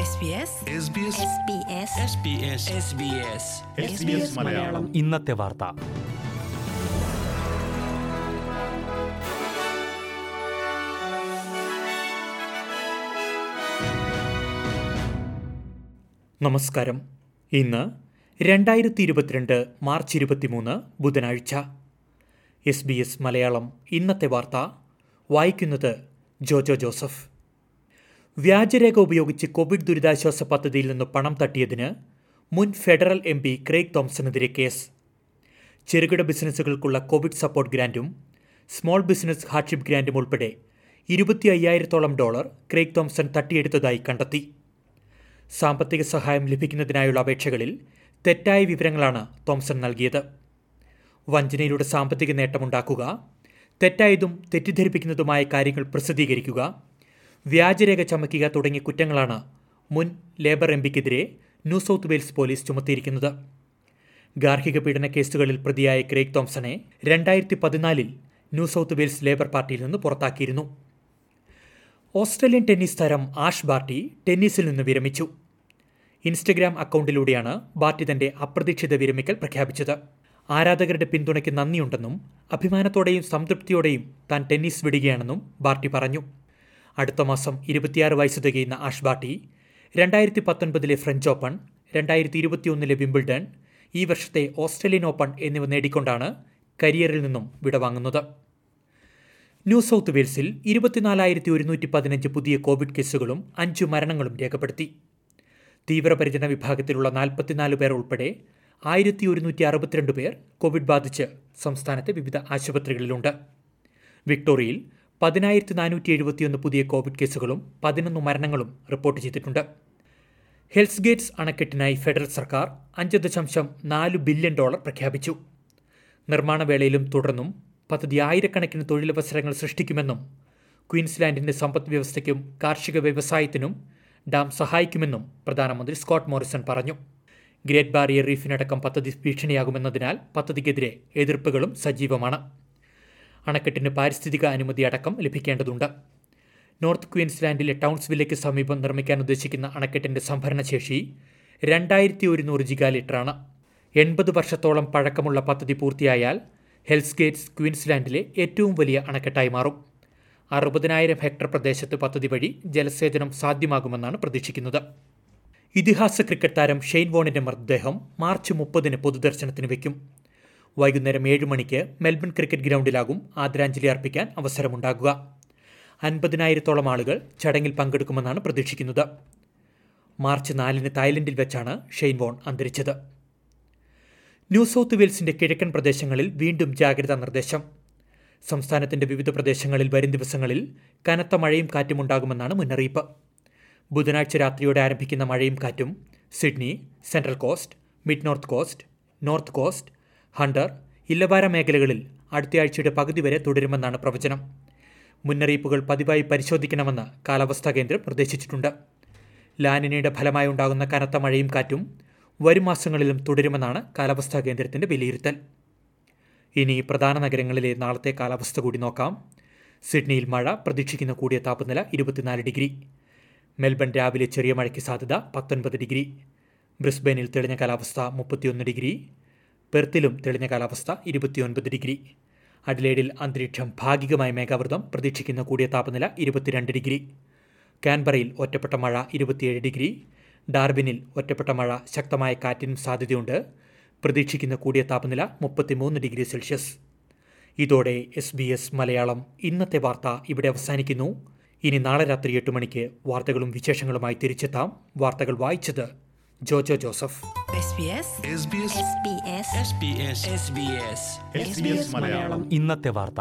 SBS SBS SBS Malayalam. ഇന്നത്തെ വാർത്ത. നമസ്കാരം. ഇന്ന് രണ്ടായിരത്തി ഇരുപത്തിരണ്ട് മാർച്ച് ഇരുപത്തിമൂന്ന് ബുധനാഴ്ച. S B S Malayalam. ഇന്നത്തെ വാർത്ത വായിക്കുന്നത് ജോജോ ജോസഫ്. വ്യാജരേഖ ഉപയോഗിച്ച് കോവിഡ് ദുരിതാശ്വാസ പദ്ധതിയിൽ നിന്ന് പണം തട്ടിയതിന് മുൻ ഫെഡറൽ എം പി ക്രേഗ് തോംസണെതിരെ കേസ്. ചെറുകിട ബിസിനസ്സുകൾക്കുള്ള കോവിഡ് സപ്പോർട്ട് ഗ്രാന്റും സ്മോൾ ബിസിനസ് ഹാർഡ്ഷിപ്പ് ഗ്രാന്റും ഉൾപ്പെടെ ഇരുപത്തി അയ്യായിരത്തോളം ഡോളർ ക്രേഗ് തോംസൺ തട്ടിയെടുത്തതായി കണ്ടെത്തി. സാമ്പത്തിക സഹായം ലഭിക്കുന്നതിനായുള്ള അപേക്ഷകളിൽ തെറ്റായ വിവരങ്ങളാണ് തോംസൺ നൽകിയത്. വഞ്ചനയിലൂടെ സാമ്പത്തിക നേട്ടമുണ്ടാക്കുക തെറ്റായതും തെറ്റിദ്ധരിപ്പിക്കുന്നതുമായ കാര്യങ്ങൾ പ്രസിദ്ധീകരിക്കുക വ്യാജരേഖ ചമക്കുക തുടങ്ങിയ കുറ്റങ്ങളാണ് മുൻ ലേബർ എം പിക്കെതിരെ ന്യൂ സൗത്ത് വെയിൽസ് പോലീസ് ചുമത്തിയിരിക്കുന്നത്. ഗാർഹിക പീഡന കേസുകളിൽ പ്രതിയായ ക്രേഗ് തോംസണെ രണ്ടായിരത്തി പതിനാലിൽ ന്യൂ സൗത്ത് വെയിൽസ് ലേബർ പാർട്ടിയിൽ നിന്ന് പുറത്താക്കിയിരുന്നു. ഓസ്ട്രേലിയൻ ടെന്നീസ് താരം ആഷ് ബാർട്ടി ടെന്നീസിൽ നിന്ന് വിരമിച്ചു. ഇൻസ്റ്റഗ്രാം അക്കൗണ്ടിലൂടെയാണ് ബാർട്ടി തന്റെ അപ്രതീക്ഷിത വിരമിക്കൽ പ്രഖ്യാപിച്ചത്. ആരാധകരുടെ പിന്തുണയ്ക്ക് നന്ദിയുണ്ടെന്നും അഭിമാനത്തോടെയും സംതൃപ്തിയോടെയും താൻ ടെന്നീസ് വിടുകയാണെന്നും ബാർട്ടി പറഞ്ഞു. അടുത്ത മാസം ഇരുപത്തിയാറ് വയസ്സ് തികയുന്ന ആഷ്ബാട്ടി രണ്ടായിരത്തി പത്തൊൻപതിലെ ഫ്രഞ്ച് ഓപ്പൺ രണ്ടായിരത്തി ഇരുപത്തിയൊന്നിലെ വിംബിൾഡൺ ഈ വർഷത്തെ ഓസ്ട്രേലിയൻ ഓപ്പൺ എന്നിവ നേടിക്കൊണ്ടാണ് കരിയറിൽ നിന്നും വിടവാങ്ങുന്നത് ന്യൂ സൗത്ത് വെയിൽസിൽ ഇരുപത്തിനാലായിരത്തി ഒരുന്നൂറ്റി പതിനഞ്ച് പുതിയ കോവിഡ് കേസുകളും അഞ്ച് മരണങ്ങളും രേഖപ്പെടുത്തി. തീവ്രപരിചരണ വിഭാഗത്തിലുള്ള നാൽപ്പത്തിനാല് പേർ ഉൾപ്പെടെ ആയിരത്തി ഒരുന്നൂറ്റി അറുപത്തിരണ്ട് പേർ കോവിഡ് ബാധിച്ച് സംസ്ഥാനത്തെ വിവിധ ആശുപത്രികളിലുണ്ട്. വിക്ടോറിയയിൽ പതിനായിരത്തി നാനൂറ്റി എഴുപത്തിയൊന്ന് പുതിയ കോവിഡ് കേസുകളും പതിനൊന്ന് മരണങ്ങളും റിപ്പോർട്ട് ചെയ്തിട്ടുണ്ട്. ഹെൽസ് ഗേറ്റ്സ് അണക്കെട്ടിനായി ഫെഡറൽ സർക്കാർ അഞ്ച് ദശാംശം നാല് ബില്യൺ ഡോളർ പ്രഖ്യാപിച്ചു. നിർമ്മാണ വേളയിലും തുടർന്നും പദ്ധതി ആയിരക്കണക്കിന് തൊഴിലവസരങ്ങൾ സൃഷ്ടിക്കുമെന്നും ക്വീൻസ്ലാൻഡിന്റെ സമ്പദ് വ്യവസ്ഥയ്ക്കും കാർഷിക വ്യവസായത്തിനും ഡാം സഹായിക്കുമെന്നും പ്രധാനമന്ത്രി സ്കോട്ട് മോറിസൺ പറഞ്ഞു. ഗ്രേറ്റ് ബാരിയർ റീഫിനടക്കം പദ്ധതി ഭീഷണിയാകുമെന്നതിനാൽ പദ്ധതിക്കെതിരെ എതിർപ്പുകളും സജീവമാണ്. അണക്കെട്ടിന് പാരിസ്ഥിതിക അനുമതി അടക്കം ലഭിക്കേണ്ടതുണ്ട്. നോർത്ത് ക്വീൻസ്ലാൻഡിലെ ടൗൺസ്വില്ലയ്ക്ക് സമീപം നിർമ്മിക്കാൻ ഉദ്ദേശിക്കുന്ന അണക്കെട്ടിന്റെ സംഭരണശേഷി രണ്ടായിരത്തി ഒരുന്നൂറ് ജിഗാ ലിറ്ററാണ് എൺപത് വർഷത്തോളം പഴക്കമുള്ള പദ്ധതി പൂർത്തിയായാൽ ഹെൽസ്ഗേറ്റ്സ് ക്വീൻസ്ലാൻഡിലെ ഏറ്റവും വലിയ അണക്കെട്ടായി മാറും. അറുപതിനായിരം ഹെക്ടർ പ്രദേശത്ത് പദ്ധതി വഴി ജലസേചനം സാധ്യമാകുമെന്നാണ് പ്രതീക്ഷിക്കുന്നത്. ഇതിഹാസ ക്രിക്കറ്റ് താരം ഷെയ്ൻ വോണിന്റെ മൃതദേഹം മാർച്ച് മുപ്പതിന് പൊതുദർശനത്തിന് വയ്ക്കും വൈകുന്നേരം ഏഴ് മണിക്ക് മെൽബൺ ക്രിക്കറ്റ് ഗ്രൗണ്ടിലാകും ആദരാഞ്ജലി അർപ്പിക്കാൻ അവസരമുണ്ടാകുക. അൻപതിനായിരത്തോളം ആളുകൾ ചടങ്ങിൽ പങ്കെടുക്കുമെന്നാണ് പ്രതീക്ഷിക്കുന്നത്. മാർച്ച് നാലിന് തായ്ലൻഡിൽ വെച്ചാണ് ഷെയ്ൻ വോൺ അന്തരിച്ചത്. ന്യൂ സൗത്ത് വെയിൽസിന്റെ കിഴക്കൻ പ്രദേശങ്ങളിൽ വീണ്ടും ജാഗ്രതാ നിർദ്ദേശം. സംസ്ഥാനത്തിന്റെ വിവിധ പ്രദേശങ്ങളിൽ വരും ദിവസങ്ങളിൽ കനത്ത മഴയും കാറ്റും ഉണ്ടാകുമെന്നാണ് മുന്നറിയിപ്പ്. ബുധനാഴ്ച രാത്രിയോടെ ആരംഭിക്കുന്ന മഴയും കാറ്റും Sydney central coast mid north coast north coast Hunter Illawarra മേഖലകളിൽ അടുത്തയാഴ്ചയുടെ പകുതി വരെ തുടരുമെന്നാണ് പ്രവചനം. മുന്നറിയിപ്പുകൾ പതിവായി പരിശോധിക്കണമെന്ന് കാലാവസ്ഥാ കേന്ദ്രം നിർദ്ദേശിച്ചിട്ടുണ്ട്. ലാനിനയുടെ ഫലമായി ഉണ്ടാകുന്ന കനത്ത മഴയും കാറ്റും വരും മാസങ്ങളിലും തുടരുമെന്നാണ് കാലാവസ്ഥാ കേന്ദ്രത്തിന്റെ വിലയിരുത്തൽ. ഇനി പ്രധാന നഗരങ്ങളിലെ നാളത്തെ കാലാവസ്ഥ കൂടി നോക്കാം. സിഡ്നിയിൽ മഴ പ്രതീക്ഷിക്കുന്ന കൂടിയ താപനില ഇരുപത്തിനാല് ഡിഗ്രി. മെൽബൺ രാവിലെ ചെറിയ മഴയ്ക്ക് സാധ്യത പത്തൊൻപത് ഡിഗ്രി. ബ്രിസ്ബെയിനിൽ തെളിഞ്ഞ കാലാവസ്ഥ മുപ്പത്തിയൊന്ന് ഡിഗ്രി. പെർത്തിലും തെളിഞ്ഞ കാലാവസ്ഥ ഇരുപത്തിയൊൻപത് ഡിഗ്രി. അഡ്ലേഡിൽ അന്തരീക്ഷം ഭാഗികമായി മേഘാവൃതം പ്രതീക്ഷിക്കുന്ന കൂടിയ താപനില ഇരുപത്തിരണ്ട് ഡിഗ്രി. കാൻബറയിൽ ഒറ്റപ്പെട്ട മഴ ഇരുപത്തിയേഴ് ഡിഗ്രി. ഡാർബിനിൽ ഒറ്റപ്പെട്ട മഴ ശക്തമായ കാറ്റിനും സാധ്യതയുണ്ട്. പ്രതീക്ഷിക്കുന്ന കൂടിയ താപനില മുപ്പത്തിമൂന്ന് ഡിഗ്രി സെൽഷ്യസ്. ഇതോടെ എസ് ബി എസ് മലയാളം ഇന്നത്തെ വാർത്ത ഇവിടെ അവസാനിക്കുന്നു. ഇനി നാളെ രാത്രി എട്ട് മണിക്ക് വാർത്തകളും വിശേഷങ്ങളുമായി തിരിച്ചെത്താം. വാർത്തകൾ വായിച്ചത് Jojo Joseph SBS SBS SBS SBS ഇന്നത്തെ വാർത്ത.